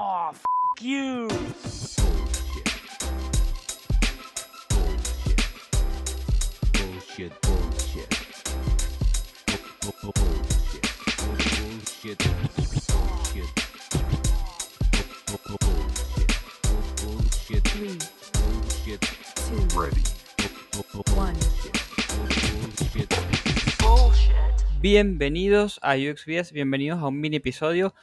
Oh, f you. Bullshit, bullshit. Bu- bu- Bullshit. Bullshit. Bullshit. Bu- bu- Bullshit. Bu- Bullshit. Three, Bullshit. two, Ready. Bu- bu- one. Bullshit. Bienvenidos a UXBS, bienvenidos a un mini episodio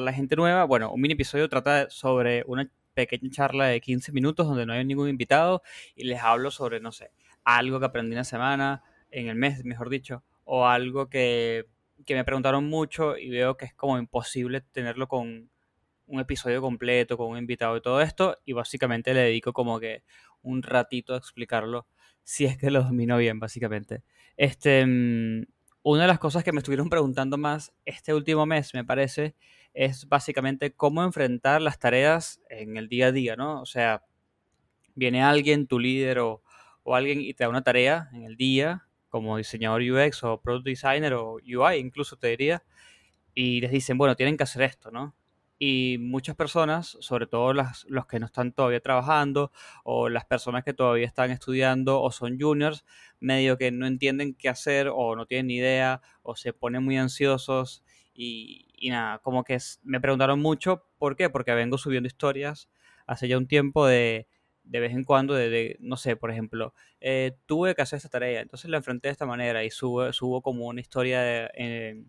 la gente nueva. Bueno, un mini episodio trata sobre una pequeña charla de 15 minutos donde no hay ningún invitado y les hablo sobre, no sé, algo que aprendí en la semana, en el mes, mejor dicho, o algo que, que me preguntaron mucho y veo que es como imposible tenerlo con un episodio completo, con un invitado y todo esto, y básicamente le dedico como que un ratito a explicarlo, si es que lo domino bien, básicamente. Este, mm, una de las cosas que me estuvieron preguntando más este último mes, me parece, es básicamente cómo enfrentar las tareas en el día a día, ¿no? O sea, viene alguien, tu líder o, o alguien y te da una tarea en el día, como diseñador UX o product designer o UI, incluso te diría, y les dicen, bueno, tienen que hacer esto, ¿no? Y muchas personas, sobre todo las, los que no están todavía trabajando o las personas que todavía están estudiando o son juniors, medio que no entienden qué hacer o no tienen ni idea o se ponen muy ansiosos y, y nada, como que me preguntaron mucho, ¿por qué? Porque vengo subiendo historias hace ya un tiempo de, de vez en cuando, de, de, no sé, por ejemplo, eh, tuve que hacer esta tarea, entonces la enfrenté de esta manera y subo, subo como una historia de, eh,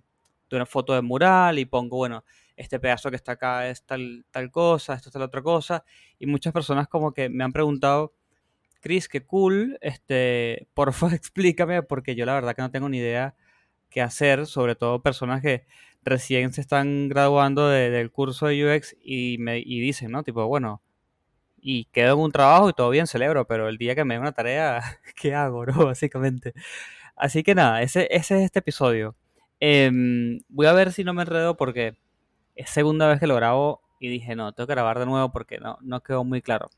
de una foto de mural y pongo, bueno, este pedazo que está acá es tal, tal cosa, esto es tal otra cosa, y muchas personas como que me han preguntado, Chris, qué cool, este, porfa explícame, porque yo la verdad que no tengo ni idea qué hacer, sobre todo personas que recién se están graduando de- del curso de UX y me y dicen, ¿no? Tipo, bueno, y quedo en un trabajo y todo bien, celebro, pero el día que me den una tarea, ¿qué hago, no? Básicamente. Así que nada, ese, ese es este episodio. Em, voy a ver si no me enredo porque es segunda vez que lo grabo y dije, no, tengo que grabar de nuevo porque no, no quedó muy claro.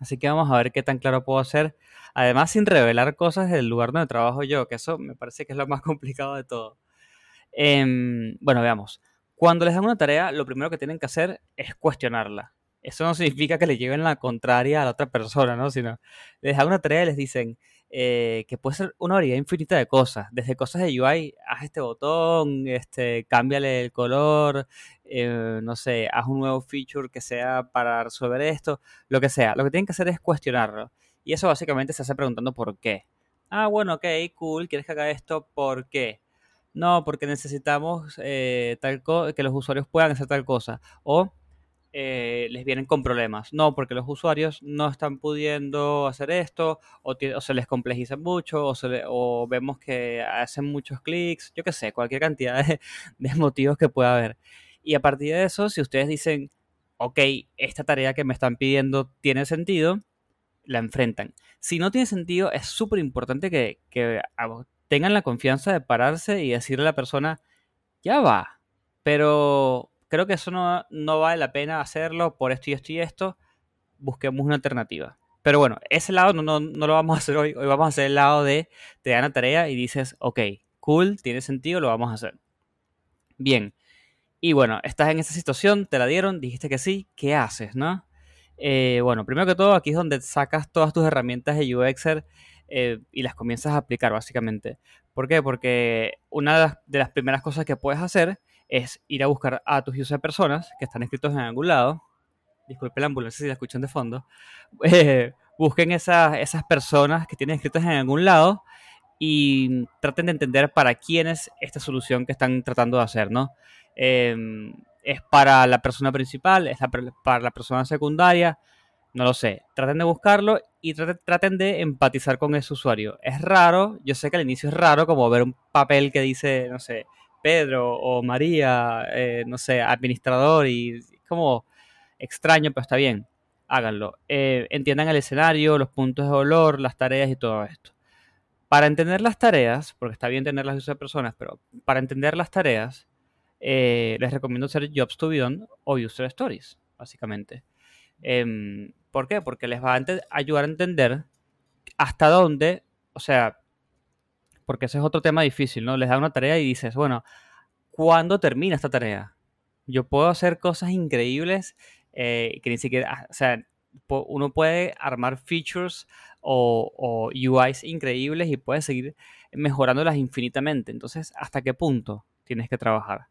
Así que vamos a ver qué tan claro puedo hacer. Además, sin revelar cosas del lugar donde trabajo yo, que eso me parece que es lo más complicado de todo. Em, bueno, veamos. Cuando les dan una tarea, lo primero que tienen que hacer es cuestionarla. Eso no significa que le lleven la contraria a la otra persona, ¿no? Sino les dan una tarea y les dicen eh, que puede ser una variedad infinita de cosas. Desde cosas de UI, haz este botón, este, cámbiale el color, eh, no sé, haz un nuevo feature que sea para resolver esto, lo que sea. Lo que tienen que hacer es cuestionarlo. Y eso básicamente se hace preguntando por qué. Ah, bueno, ok, cool, ¿quieres que haga esto? ¿Por qué? No, porque necesitamos eh, tal que los usuarios puedan hacer tal cosa. O eh, les vienen con problemas. No, porque los usuarios no están pudiendo hacer esto, o, se les complejiza mucho, o, vemos que hacen muchos clics, yo qué sé, cualquier cantidad de, motivos que pueda haber. Y a partir de eso, si ustedes dicen, ok, esta tarea que me están pidiendo tiene sentido, la enfrentan. Si no tiene sentido, es súper importante que, que tengan la confianza de pararse y decirle a la persona, ya va, pero creo que eso no, no vale la pena hacerlo por esto y esto y esto, busquemos una alternativa. Pero bueno, ese lado no, no, no lo vamos a hacer hoy, hoy vamos a hacer el lado de te dan la tarea y dices, ok, cool, tiene sentido, lo vamos a hacer. Bien, y bueno, estás en esa situación, te la dieron, dijiste que sí, ¿qué haces, no? Eh, bueno, primero que todo, aquí es donde sacas todas tus herramientas de UXer eh, y las comienzas a aplicar, básicamente. ¿Por qué? Porque una de las, de las primeras cosas que puedes hacer es ir a buscar a tus user personas que están escritos en algún lado. Disculpe la ambulancia si la escuchan de fondo. Eh, busquen esas, esas personas que tienen escritas en algún lado y traten de entender para quién es esta solución que están tratando de hacer, ¿no? Eh, ¿Es para la persona principal? ¿Es la para la persona secundaria? No lo sé. Traten de buscarlo y traten, de empatizar con ese usuario. Es raro, yo sé que al inicio es raro como ver un papel que dice, no sé, Pedro o María, eh, no sé, administrador y como extraño, pero está bien. Háganlo. Eh, entiendan el escenario, los puntos de dolor, las tareas y todo esto. Para entender las tareas, porque está bien tener las user personas, pero para entender las tareas, eh, les recomiendo hacer Jobs to be done o User Stories, básicamente. Em, ¿Por qué? Porque les va a ayudar a entender hasta dónde, o sea, porque ese es otro tema difícil, ¿no? Les da una tarea y dices, bueno, ¿cuándo termina esta tarea? Yo puedo hacer cosas increíbles eh, que ni siquiera, ah, o sea, uno puede armar features o, o UIs increíbles y puede seguir mejorándolas infinitamente. Entonces, ¿hasta qué punto tienes que trabajar?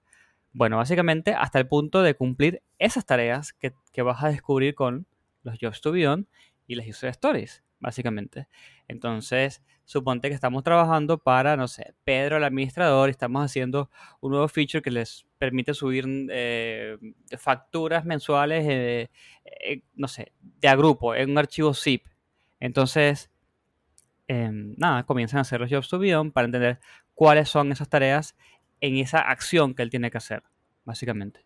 Bueno, básicamente hasta el punto de cumplir esas tareas que, que vas a descubrir con los Jobs to Beyond y las User Stories, básicamente. Entonces, suponte que estamos trabajando para, no sé, Pedro el administrador y estamos haciendo un nuevo feature que les permite subir eh, facturas mensuales, eh, eh, no sé, de a grupo, en un archivo zip. Entonces, em, nada, comienzan a hacer los Jobs to Beyond para entender cuáles son esas tareas en esa acción que él tiene que hacer, básicamente.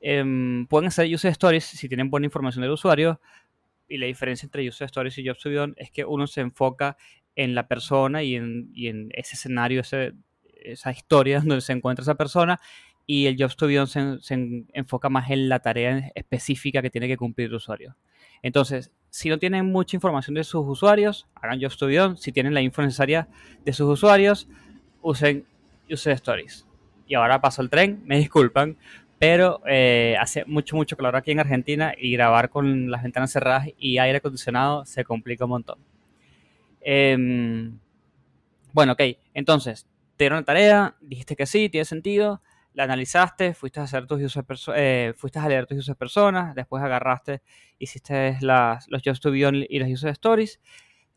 Em, pueden hacer user stories si tienen buena información del usuario. Y la diferencia entre user stories y Jobs to Beyond es que uno se enfoca en la persona y en, y en ese escenario, ese, esa historia donde se encuentra esa persona. Y el Jobs to Beyond se, se en- enfoca más en la tarea específica que tiene que cumplir el usuario. Entonces, si no tienen mucha información de sus usuarios, hagan Jobs to Beyond. Si tienen la info necesaria de sus usuarios, usen User Stories. Y ahora pasó el tren, me disculpan, pero eh, hace mucho, mucho calor aquí en Argentina y grabar con las ventanas cerradas y aire acondicionado se complica un montón. Em, bueno, ok, entonces, te dieron la tarea, dijiste que sí, tiene sentido, la analizaste, fuiste a hacer tus user eh, fuiste a leer tus user personas, después agarraste, hiciste las, los Just to Beyond y las user stories.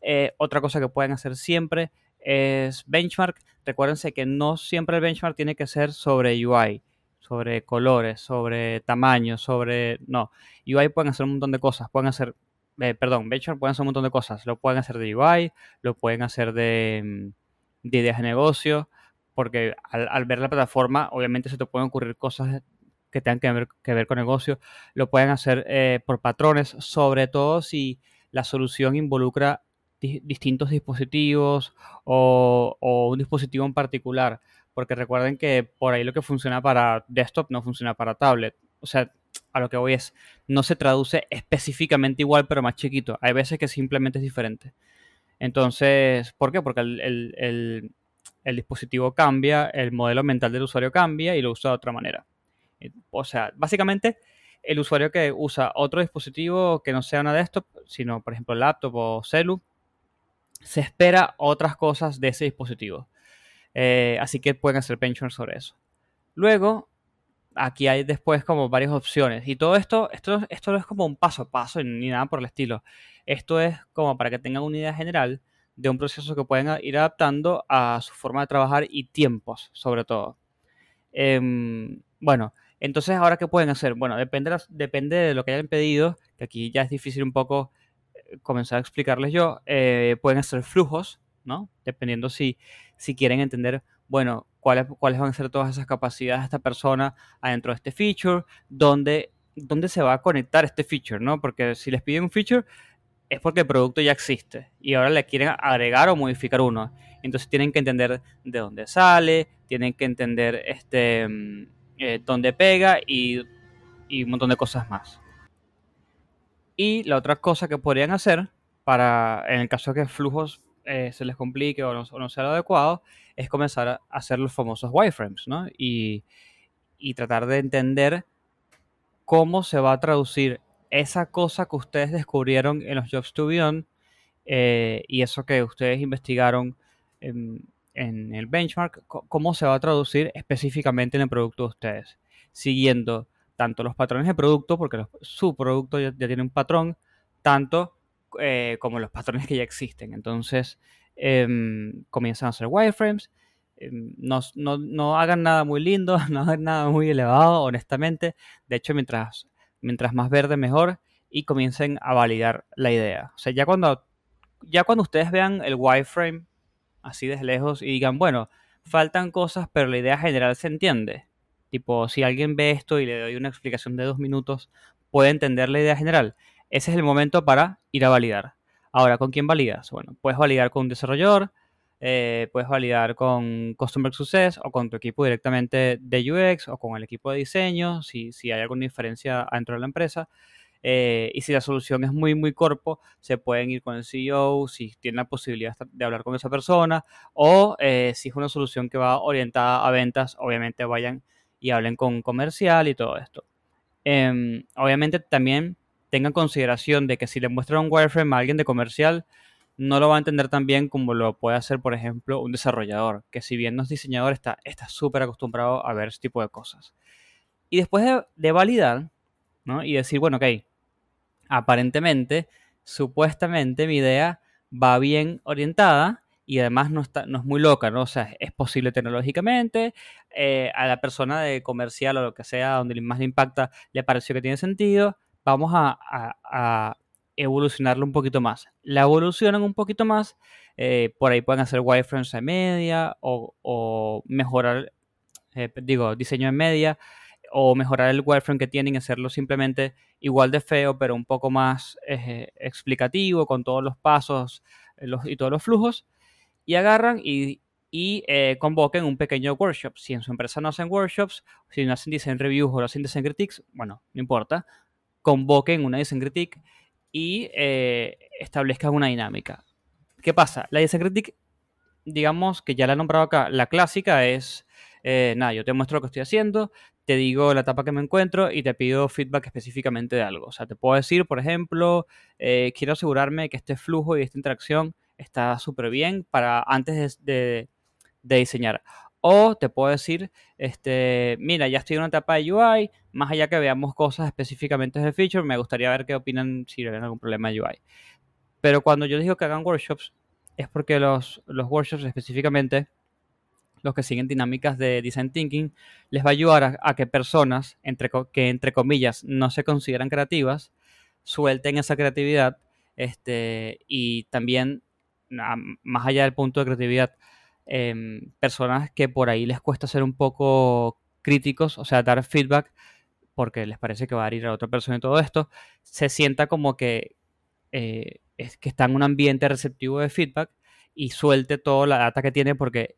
Eh, otra cosa que pueden hacer siempre es benchmark. Recuérdense que no siempre el benchmark tiene que ser sobre UI, sobre colores, sobre tamaño, sobre... No, UI pueden hacer un montón de cosas. Pueden hacer, eh, perdón, benchmark pueden hacer un montón de cosas. Lo pueden hacer de UI, lo pueden hacer de, mm, de ideas de negocio, porque al, ver la plataforma, obviamente se te pueden ocurrir cosas que tengan que ver, que ver con negocio. Lo pueden hacer eh, por patrones, sobre todo si la solución involucra di- distintos dispositivos o, un dispositivo en particular. Porque recuerden que por ahí lo que funciona para desktop no funciona para tablet. O sea, a lo que voy es, no se traduce específicamente igual, pero más chiquito. Hay veces que simplemente es diferente. Entonces, ¿por qué? Porque el, el- el- el dispositivo cambia, el modelo mental del usuario cambia y lo usa de otra manera. Eh, O sea, básicamente el usuario que usa otro dispositivo que no sea una desktop, sino por ejemplo laptop o celu, se espera otras cosas de ese dispositivo. Eh, así que pueden hacer benchmark sobre eso. Luego, aquí hay después como varias opciones. Y todo esto, esto, esto no es como un paso a paso ni nada por el estilo. Esto es como para que tengan una idea general de un proceso que pueden ir adaptando a su forma de trabajar y tiempos, sobre todo. Em, bueno, entonces ahora qué pueden hacer? Bueno, depende, depende de lo que hayan pedido, que aquí ya es difícil un poco comenzar a explicarles yo. Eh, pueden hacer flujos, ¿no? Dependiendo si, si quieren entender, bueno, cuáles, cuáles van a ser todas esas capacidades de esta persona adentro de este feature, dónde, dónde se va a conectar este feature, ¿no? Porque si les piden un feature es porque el producto ya existe y ahora le quieren agregar o modificar uno. Entonces tienen que entender de dónde sale, tienen que entender este, mm, eh, dónde pega y, y un montón de cosas más. Y la otra cosa que podrían hacer para, en el caso de que flujos eh, se les complique o no, sea lo adecuado, es comenzar a hacer los famosos wireframes, ¿no? Y, y tratar de entender cómo se va a traducir esa cosa que ustedes descubrieron en los Jobs to Beyond eh, y eso que ustedes investigaron en, en el benchmark, cómo se va a traducir específicamente en el producto de ustedes, siguiendo tanto los patrones de producto, porque su producto ya, tiene un patrón, tanto eh, como los patrones que ya existen. Entonces, em, comienzan a hacer wireframes. em, No, no- no hagan nada muy lindo, no hagan nada muy elevado, honestamente. De hecho, mientras, mientras más verde, mejor. Y comiencen a validar la idea. O sea, ya cuando ya cuando ustedes vean el wireframe así desde lejos y digan, bueno, faltan cosas, pero la idea general se entiende. Tipo, si alguien ve esto y le doy una explicación de dos minutos, puede entender la idea general. Ese es el momento para ir a validar. Ahora, ¿con quién validas? Bueno, puedes validar con un desarrollador, eh, puedes validar con Customer Success o con tu equipo directamente de UX o con el equipo de diseño, si, si hay alguna diferencia dentro de la empresa. Eh, y si la solución es muy, muy corpo, se pueden ir con el CEO, si tienen la posibilidad de hablar con esa persona, o eh, si es una solución que va orientada a ventas, obviamente vayan y hablen con comercial y todo esto. Em, obviamente también tengan consideración de que si le muestran un wireframe a alguien de comercial, no lo va a entender tan bien como lo puede hacer, por ejemplo, un desarrollador, que si bien no es diseñador, está súper acostumbrado a ver ese tipo de cosas. Y después de, validar, ¿no? Y decir, bueno, ok, aparentemente, supuestamente mi idea va bien orientada y además no, está, no es muy loca, ¿no? O sea, es posible tecnológicamente, eh, a la persona de comercial o lo que sea, donde más le impacta, le pareció que tiene sentido, vamos a, a, evolucionarlo un poquito más. La evolucionan un poquito más, eh, por ahí pueden hacer wireframes en media o, mejorar, eh, digo, diseño en media o mejorar el wireframe que tienen y hacerlo simplemente igual de feo, pero un poco más eh, explicativo, con todos los pasos y todos los flujos, y agarran y, y eh, convoquen un pequeño workshop. Si en su empresa no hacen workshops, si no hacen design reviews o no hacen design critiques, bueno, no importa, convoquen una design critique y eh, establezcan una dinámica. ¿Qué pasa? La design critique, digamos que ya la he nombrado acá, la clásica es, nada, yo te muestro lo que estoy haciendo, te digo la etapa que me encuentro y te pido feedback específicamente de algo. O sea, te puedo decir, por ejemplo, eh, quiero asegurarme que este flujo y esta interacción está súper bien para antes de, diseñar. O te puedo decir, este, mira, ya estoy en una etapa de UI, más allá que veamos cosas específicamente de feature, me gustaría ver qué opinan si ven algún problema de UI. Pero cuando yo digo que hagan workshops, es porque los, los workshops específicamente los que siguen dinámicas de design thinking, les va a ayudar a, que personas entre, que entre comillas no se consideran creativas, suelten esa creatividad este, y también, más allá del punto de creatividad, em, personas que por ahí les cuesta ser un poco críticos, o sea, dar feedback porque les parece que va a ir a otra persona y todo esto, se sienta como que, eh, es que está en un ambiente receptivo de feedback y suelte toda la data que tiene porque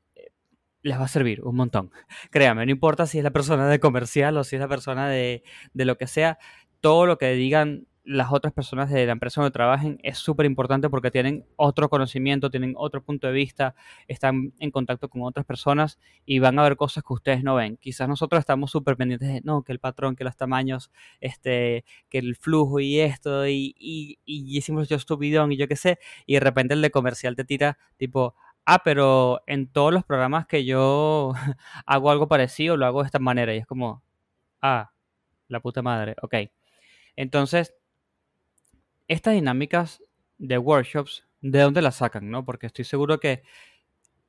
les va a servir un montón. Créame, no importa si es la persona de comercial o si es la persona de, de lo que sea, todo lo que digan las otras personas de la empresa donde trabajen es súper importante porque tienen otro conocimiento, tienen otro punto de vista, están en contacto con otras personas y van a ver cosas que ustedes no ven. Quizás nosotros estamos súper pendientes de, no, que el patrón, que los tamaños, este, que el flujo y esto, y, y, y hicimos yo estupidón y yo qué sé, y de repente el de comercial te tira tipo, ah, pero en todos los programas que yo hago algo parecido, lo hago de esta manera. Y es como, ah, la puta madre, ok. Entonces, estas dinámicas de workshops, ¿de dónde las sacan? ¿no? Porque estoy seguro que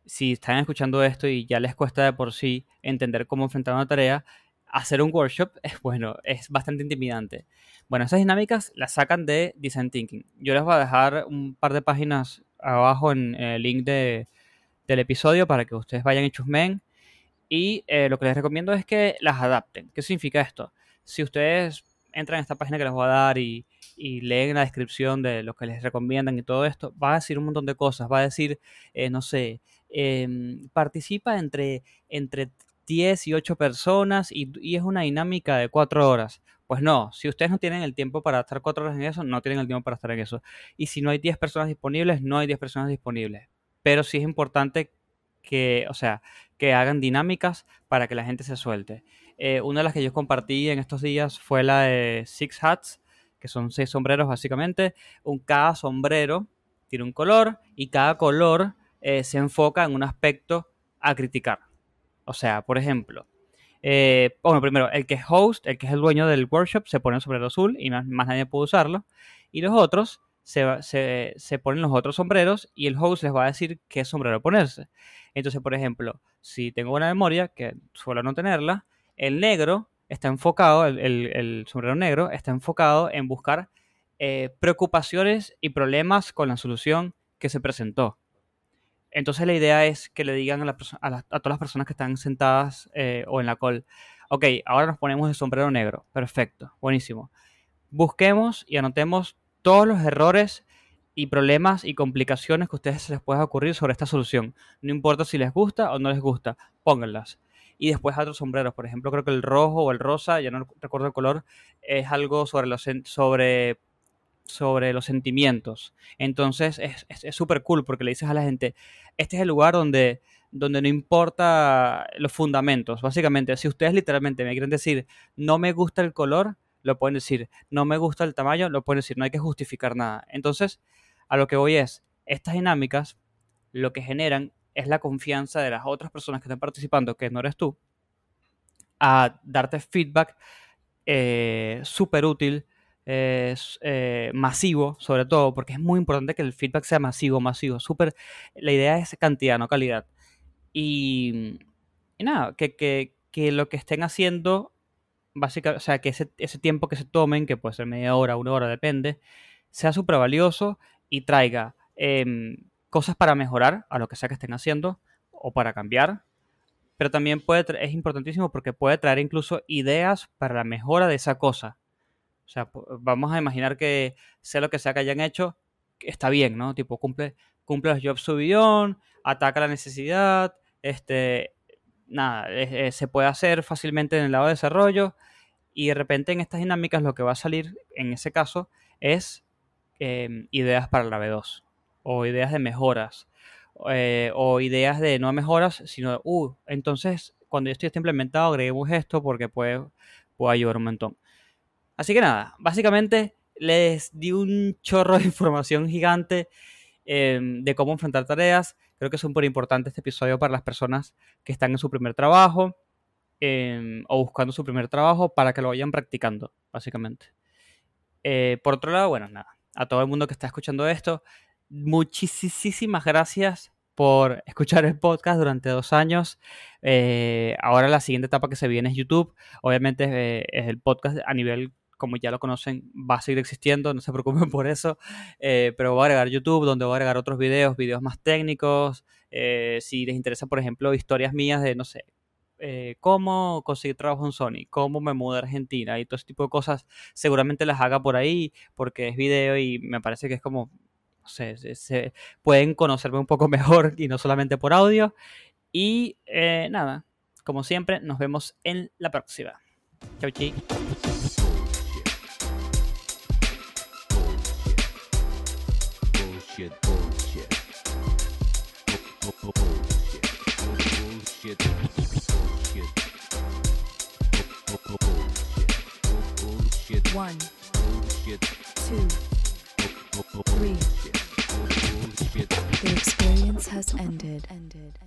si están escuchando esto y ya les cuesta de por sí entender cómo enfrentar una tarea, hacer un workshop es bueno, es bastante intimidante. Bueno, esas dinámicas las sacan de Design Thinking. Yo les voy a dejar un par de páginas abajo en, el link de, del episodio para que ustedes vayan y chusmen. Y eh, lo que les recomiendo es que las adapten. ¿Qué significa esto? Si ustedes entran a esta página que les voy a dar y, y leen la descripción de lo que les recomiendan y todo esto, va a decir un montón de cosas. Va a decir, eh, no sé, em, participa entre, entre 10 y 8 personas y, es una dinámica de 4 horas. Pues no, si ustedes no tienen el tiempo para estar 4 horas en eso, no tienen el tiempo para estar en eso. Y si no hay 10 personas disponibles, no hay 10 personas disponibles. Pero sí es importante que, o sea, que hagan dinámicas para que la gente se suelte. Eh, una de las que yo compartí en estos días fue la de Six Hats, que son seis sombreros básicamente. Un, cada sombrero tiene un color y cada color eh, se enfoca en un aspecto a criticar. O sea, por ejemplo, eh, bueno, primero, el que es host, el que es el dueño del workshop, se pone el sombrero azul y más, nadie puede usarlo. Y los otros se, se, se, ponen los otros sombreros y el host les va a decir qué sombrero ponerse. Entonces, por ejemplo, si tengo buena memoria, que suelo no tenerla, el negro está enfocado, el, sombrero negro está enfocado en buscar eh, preocupaciones y problemas con la solución que se presentó. Entonces la idea es que le digan a, a, a todas las personas que están sentadas eh, o en la call, ok, ahora nos ponemos el sombrero negro. Perfecto, buenísimo. Busquemos y anotemos todos los errores y problemas y complicaciones que a ustedes se les pueda ocurrir sobre esta solución. No importa si les gusta o no les gusta, pónganlas. Y después otros sombreros, por ejemplo, creo que el rojo o el rosa, ya no recuerdo el color, es algo sobre, los, sobre sobre los sentimientos. Entonces es súper cool porque le dices a la gente, este es el lugar donde, donde no importa los fundamentos. Básicamente, si ustedes literalmente me quieren decir, no me gusta el color, lo pueden decir, no me gusta el tamaño, lo pueden decir, no hay que justificar nada. Entonces, a lo que voy es, estas dinámicas lo que generan es la confianza de las otras personas que están participando, que no eres tú, a darte feedback eh, súper útil, eh, eh, masivo, sobre todo, porque es muy importante que el feedback sea masivo, masivo, súper. La idea es cantidad, no calidad. Y, y nada, que, que, que lo que estén haciendo, básicamente, o sea, que ese, ese tiempo que se tomen, que puede ser media hora, una hora, depende, sea súper valioso y traiga em, cosas para mejorar a lo que sea que estén haciendo o para cambiar pero también puede es importantísimo porque puede traer incluso ideas para la mejora de esa cosa. O sea, vamos a imaginar que sea lo que sea que hayan hecho, está bien, ¿no? Tipo, cumple, cumple los jobs su ataca la necesidad, este, nada, eh, se puede hacer fácilmente en el lado de desarrollo y de repente en estas dinámicas lo que va a salir en ese caso es em, ideas para la B2 o ideas de mejoras eh, o ideas de no mejoras, sino, uh, entonces cuando esto esté implementado agreguemos esto porque puede, puede ayudar un montón. Así que nada, básicamente les di un chorro de información gigante eh, de cómo enfrentar tareas. Creo que es súper importante este episodio para las personas que están en su primer trabajo eh, o buscando su primer trabajo para que lo vayan practicando, básicamente. Eh, por otro lado, bueno, nada, a todo el mundo que está escuchando esto, muchísimas gracias por escuchar el podcast durante dos años. Eh, ahora la siguiente etapa que se viene es YouTube. Obviamente eh, es el podcast a nivel, como ya lo conocen, va a seguir existiendo, no se preocupen por eso. Eh, pero voy a agregar YouTube, donde voy a agregar otros videos, videos más técnicos. Si les interesa, por ejemplo, historias mías de, no sé, cómo conseguir trabajo en Sony, cómo me mudé a Argentina y todo ese tipo de cosas, seguramente las haga por ahí porque es video y me parece que es como, no sé, se, se- pueden conocerme un poco mejor y no solamente por audio. Y eh, nada, como siempre, nos vemos en la próxima. Chau, chi. One, two, three. The experience has ended. Ended.